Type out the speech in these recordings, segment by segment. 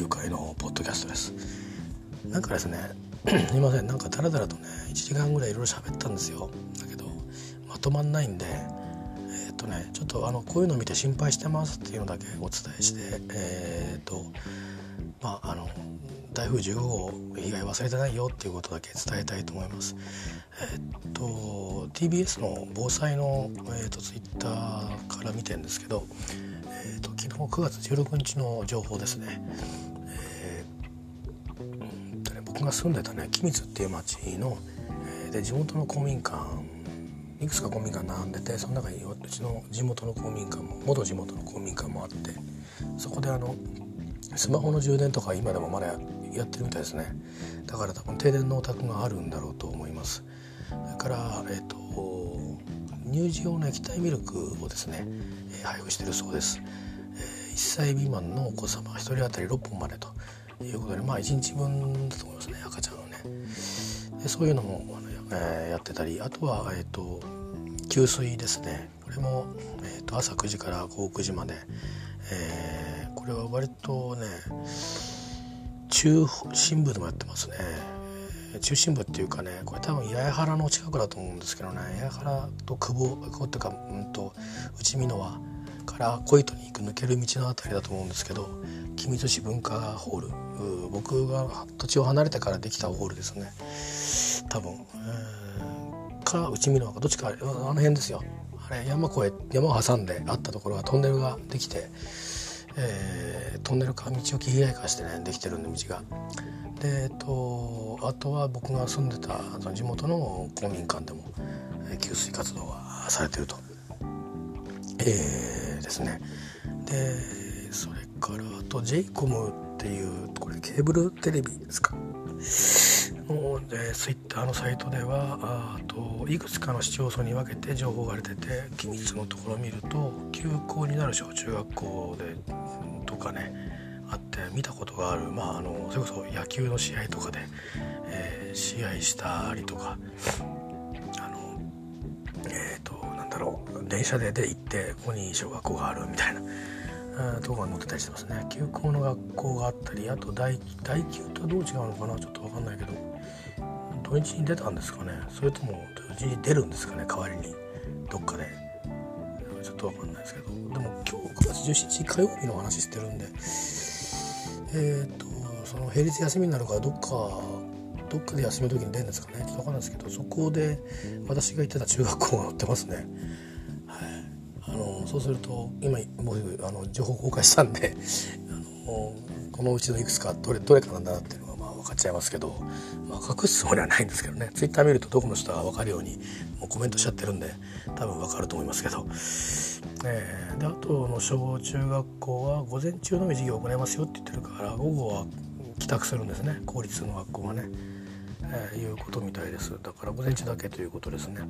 9回のポッドキャストです。なんかですね すいません。なんかだらだらとね1時間ぐらいいろいろ喋ったんですよ。だけどまとまんないんでえっ、とねちょっとあのこういうの見て心配してますっていうのだけお伝えしてえっ、とまああの台風15号以外忘れてないよっていうことだけ伝えたいと思います。えっと TBS の防災の、えっと、ツイッターから見てるんですけど、えっと、昨日9月16日の情報ですね。えーとね僕が住んでたね君津っていう町の、えー、で地元の公民館いくつか公民館並んでてその中にうちの地元の公民館も元地元の公民館もあってそこであのスマホの充電とか今でもまだやってるみたいですねだから多分停電のお宅があるんだろうと思いますそれからえっ、ー、と乳児用の液体ミルクをですね、えー、配布してるそうです、えー、1歳未満のお子様1人当たり6本までということでまあ1日分だと思いますね赤ちゃんのね。でそういうのもあの、えー、やってたりあとはえっ、と給水ですね。これも、えーと、朝9時から午後9時まで、えー、これは割とね中心部でもやってますね。中心部っていうかねこれ多分八重原の近くだと思うんですけどね八重原と久保久保っていうか、うんと、内美濃和から小糸に行く抜ける道の辺りだと思うんですけど君津市文化ホール。僕が土地を離れてからできたホールですね。多分、えー、か内美濃かどっちかあの辺ですよ。あれ山越え山を挟んであったところはトンネルができてえー、トンネルか道を切り合いかしてねできてるんで道が。でえっとあとは僕が住んでた地元の公民館でも、え、給水活動がされてると。えー、ですね。でそれからあと j イコムっていうこれケーブルテレビですか。の、え、ツイッターのサイトではあといくつかの市町村に分けて情報が出てて機密のところを見ると休校になる小中学校でとかね見たことがある、まあ、あのそれこそ野球の試合とかで、えー、試合したりとかあのえっ、ー、となんだろう電車でで行ってここに小学校があるみたいな。とこが載ってたりしてますね。休校の学校があったりあと大大休とはどう違うのかな？ちょっと分かんないけど土日に出たんですかね？それとも土日に出るんですかね？代わりにどっかで。ちょっと分かんないですけどでも今日9月17日火曜日の話してるんでえっ、ー、とその平日休みになるからどっかどっかで休みの時に出るんですかねちょっと分かんないですけどそこで私が行ってた中学校が載ってますね。はいあのそうすると今もうあの情報公開したんであのこのうちのいくつかどれどれかなんだなっていうのちゃいますけど、まあ、隠すつもりはないんですけどね。ツイッター見るとどこの人が分かるようにもうコメントしちゃってるんで多分分かると思いますけど、えー、であとの小中学校は午前中のみ授業を行いますよって言ってるから午後は帰宅するんですね。公立の学校がね。えー、いうことみたいです。だから午前中だけということですね、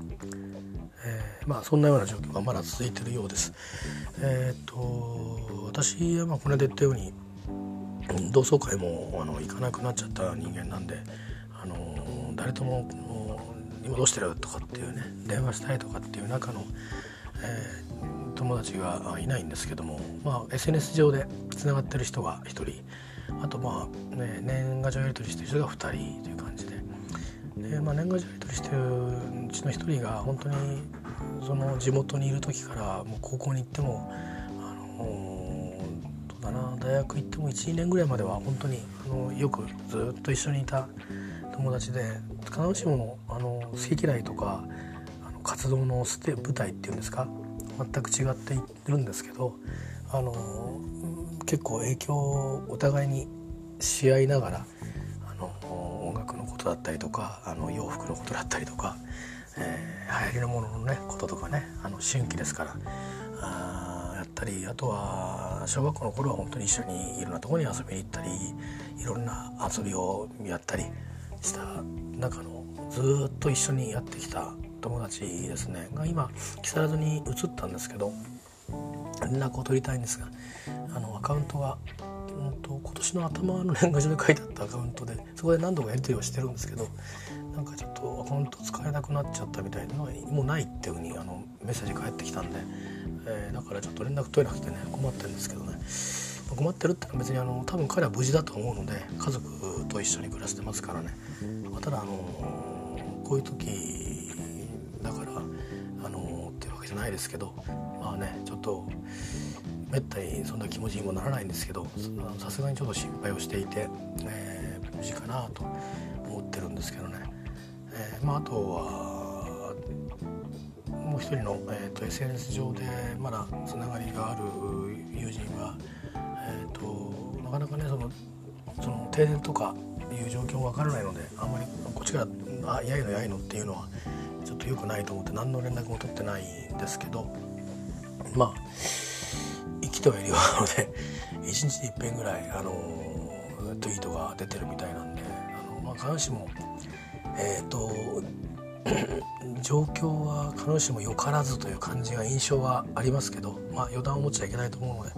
えー、まあそんなような状況がまだ続いてるようです。えっ、と私はまあこれで言ったように同窓会もあの行かなくなっちゃった人間なんで、あの誰とも「今どうしてる?」とかっていうね電話したいとかっていう中の、えー、友達がいないんですけども、まあ、SNS 上でつながってる人が1人あとまあ、ね、年賀状やり取りしてる人が2人という感じでで、まあ、年賀状やり取りしてるうちの1人が本当にその地元にいる時からもう高校に行ってもあのだな。大学行っても12年ぐらいまでは本当にあのよくずっと一緒にいた友達で必ずしもあの好き嫌いとかあの活動のステ舞台っていうんですか全く違っているんですけどあの結構影響をお互いにし合いながらあの音楽のことだったりとかあの洋服のことだったりとか、えー、流行りのもののねこととかねあの春季ですからったりあとは小学校の頃は本当に一緒にいろんなとこに遊びに行ったりいろんな遊びをやったりした中のずっと一緒にやってきた友達ですね。が今木更津に移ったんですけど連絡を取りたいんですがあのアカウントが、うんと、今年の頭の 年賀状で書いてあったアカウントでそこで何度かやり取りをしてるんですけどなんかちょっとアカウント使えなくなっちゃったみたいなのはもうないっていうふうにあのメッセージ返ってきたんで、えー、だからちょっと連絡取れなくてね困ってるんですけどね。困ってるってのは別にあの多分彼は無事だと思うので家族と一緒に暮らしてますからね、ま、ただあのこういう時だからあのっていうわけじゃないですけどまあねちょっとめったにそんな気持ちにもならないんですけどさすがにちょっと心配をしていて、えー、無事かなと思ってるんですけどね、えー、まあ、あとはもう一人の、えーと、SNS 上でまだつながりがある友人は、えーと、なかなかねそのその停電とかいう状況も分からないのであんまりこっちから「あやいのやいの」っていうのはちょっと良くないと思って何の連絡も取ってないんですけどまあ生きてはいるようなので一日に一遍ぐらいあのツイートが出てるみたいなんであの、まあ、必ずしもえっ、ー、と状況は必ずしもよからずという感じが印象はありますけど、まあ、予断を持っちゃいけないと思うので、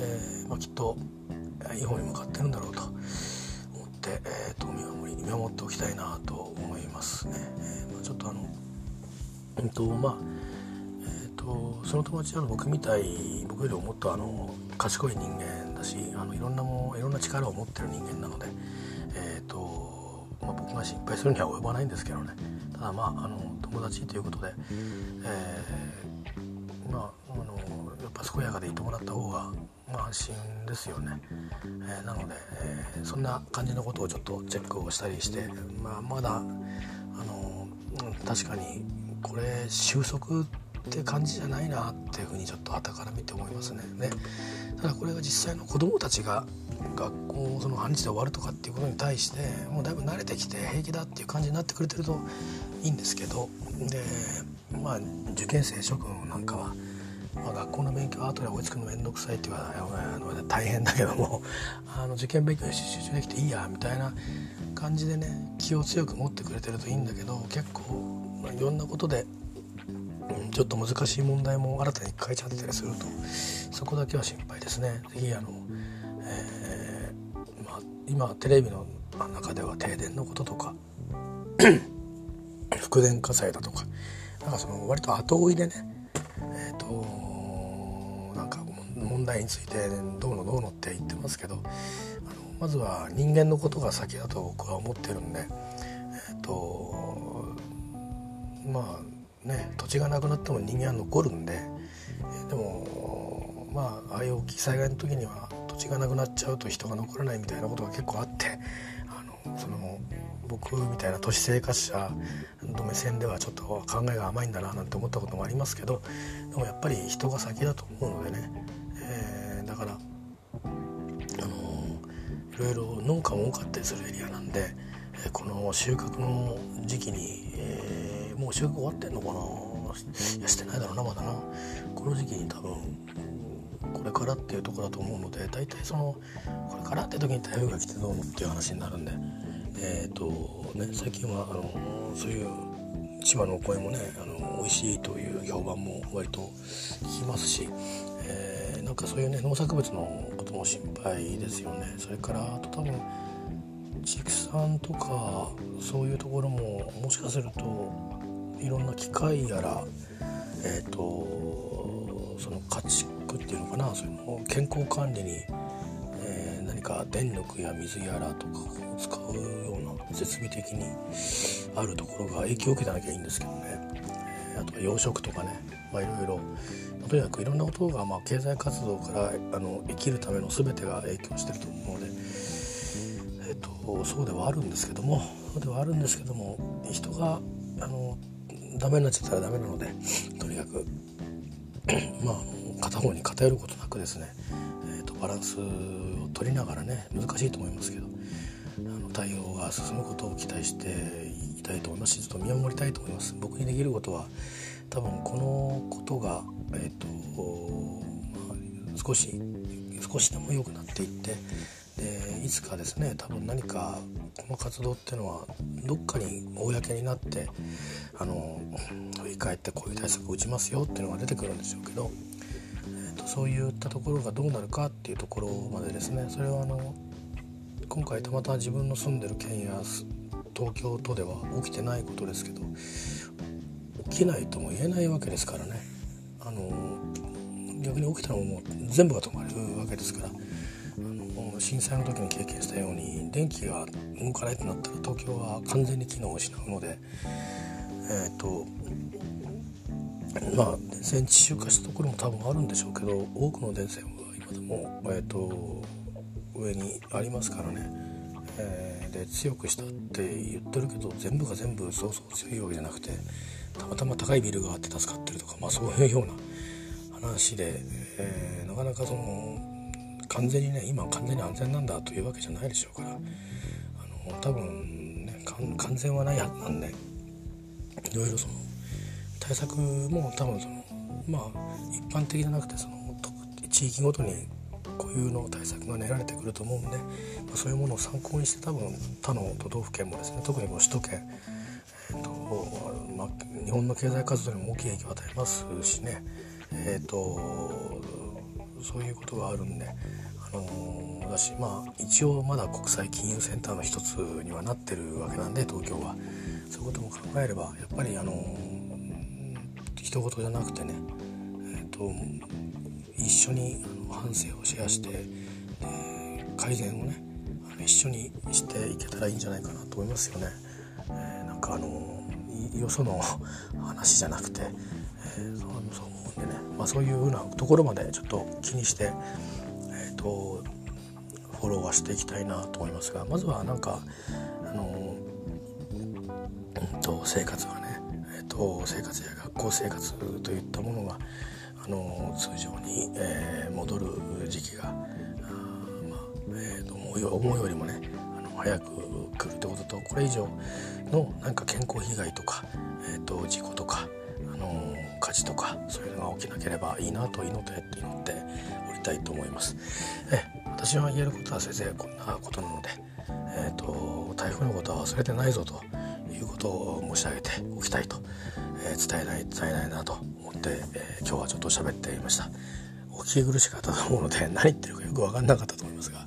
えーまあ、きっといい方に向かってるんだろうと思って、えーと、見守り見守っておきたいなと思いますね。えーまあ、ちょっとあの、うんとまあとその友達は僕みたい僕よりもっとあの賢い人間だしあのいろんなもいろんな力を持ってる人間なので、えーとまあ、僕が心配するには及ばないんですけどね。ただまああの友達ということで、えー、まああのやっぱ健やかでいてもらった方が、まあ、安心ですよね、えー、なので、えー、そんな感じのことをちょっとチェックをしたりして、まあ、まだあの確かにこれ収束ってって感じじゃないなっていうふうにちょっと旗から見て思いますね。でただこれが実際の子どもたちが学校その半日で終わるとかっていうことに対してもうだいぶ慣れてきて平気だっていう感じになってくれてるといいんですけどでまあ受験生諸君なんかは、まあ、学校の勉強後で追いつくの面倒くさいっていうかあの大変だけども あの受験勉強に集中できていいやみたいな感じでね気を強く持ってくれてるといいんだけど結構、まあ、いろんなことでちょっと難しい問題も新たに変えちゃってたりするとそこだけは心配ですね。ぜひあの、えー、まあ、今テレビの中では停電のこととか 復電火災だとかなんかその割と後追いでねえっ、ー、となんか問題についてどうのどうのって言ってますけどあのまずは人間のことが先だと僕は思ってるんでえっ、ー、とまあね土地がなくなっても人間は残るんででもまあああいう大きい災害の時には土地がなくなっちゃうと人が残らないみたいなことが結構あってあのその僕みたいな都市生活者の目線ではちょっと考えが甘いんだななんて思ったこともありますけどでもやっぱり人が先だと思うのでね、えー、だからあのいろいろ農家も多かったりするエリアなんでこの収穫の時期に、えーもう収穫終わってんのかないやしてないだろうなまだな。この時期に多分これからっていうとこだと思うので大体そのこれからって時に台風が来てどうのっていう話になるんで。えっ、ー、とね最近はあのそういう千葉のお声もねあの美味しいという評判も割と聞きますし、えー、なんかそういうね農作物のことも心配ですよね。それからあと多分畜産とかそういうところももしかするといろんな機械やらえ、ー、とその家畜っていうのかなその健康管理に、えー、何か電力や水やらとかを使うような設備的にあるところが影響を受けてなきゃいいんですけどね、あとは養殖とかねまあいろいろ。とにかくいろんなことが、まあ、経済活動からあの生きるための全てが影響してると思うので、えーとそうではあるんですけどもそうではあるんですけども人があのダメになっちゃったらダメなので とにかく まあ片方に偏ることなくですね、えーと、バランスを取りながらね難しいと思いますけどあの対応が進むことを期待していたいと思いますしちょっと見守りたいと思います。僕にできることは多分このことが、えーとまあ、少し少しでも良くなっていってでいつかですね多分何かこの活動っていうのはどっかに公になってあの振り返ってこういう対策を打ちますよっていうのが出てくるんでしょうけど、えーと、そういったところがどうなるかっていうところまでですねそれはあの今回たまたま自分の住んでる県や東京都では起きてないことですけど起きないとも言えないわけですからね。あの逆に起きたのも全部が止まるわけですから震災の時に経験したように電気が動かないとなったら東京は完全に機能を失うのでえっ、ー、とまあ電線地中化したところも多分あるんでしょうけど多くの電線は今でも、えーと、上にありますからね、えー、で強くしたって言ってるけど全部が全部そうそう強いわけじゃなくてたまたま高いビルがあって助かってるとか、まあ、そういうような話で、えー、なかなかその完全にね今完全に安全なんだというわけじゃないでしょうから。あの多分ね完全はないはずなんでいろいろその対策も多分そのまあ一般的じゃなくてその地域ごとに固有の対策が練られてくると思うんで、まあ、そういうものを参考にして多分他の都道府県もですね特にこう首都圏、えーとまあ、日本の経済活動にも大きい影響を与えますしね、えーと、そういうことがあるんで、あのー、だしまあ一応まだ国際金融センターの一つにはなってるわけなんで東京はそういうことも考えればやっぱりあのー、人事じゃなくてね、えーと一緒に反省をシェアして改善をね一緒にしていけたらいいんじゃないかなと思いますよね。えー、なんかあのよその話じゃなくて、ー、そう思うんでね、まあ、そういうふうなところまでちょっと気にして、えーと、フォローはしていきたいなと思いますがまずはなんかあの、うんと、生活がね、えーと生活や学校生活といったものがあの通常に、えー、戻る時期があ、まあえーと、思うよりもねあの早く来るってこととこれ以上のなんか健康被害とか、えーと、事故とか、あの火事とかそういうのが起きなければいいなと祈って祈っておりたいと思います。え私は言えることは先生こんなことなので、えーと台風のことは忘れてないぞということを申し上げておきたいと、えー、伝えない伝えないなと思って、えー、今日はちょっと喋っていましたお聞き苦しかったと思うので 何言ってるかよく分かんなかったと思いますが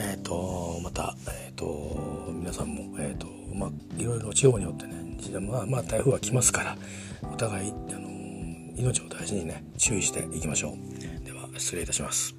えっ、ー、とまたえっ、と皆さんもえっ、とまあいろいろ地方によってねまあまあ台風は来ますからお互いあの命を大事にね注意していきましょう。では失礼いたします。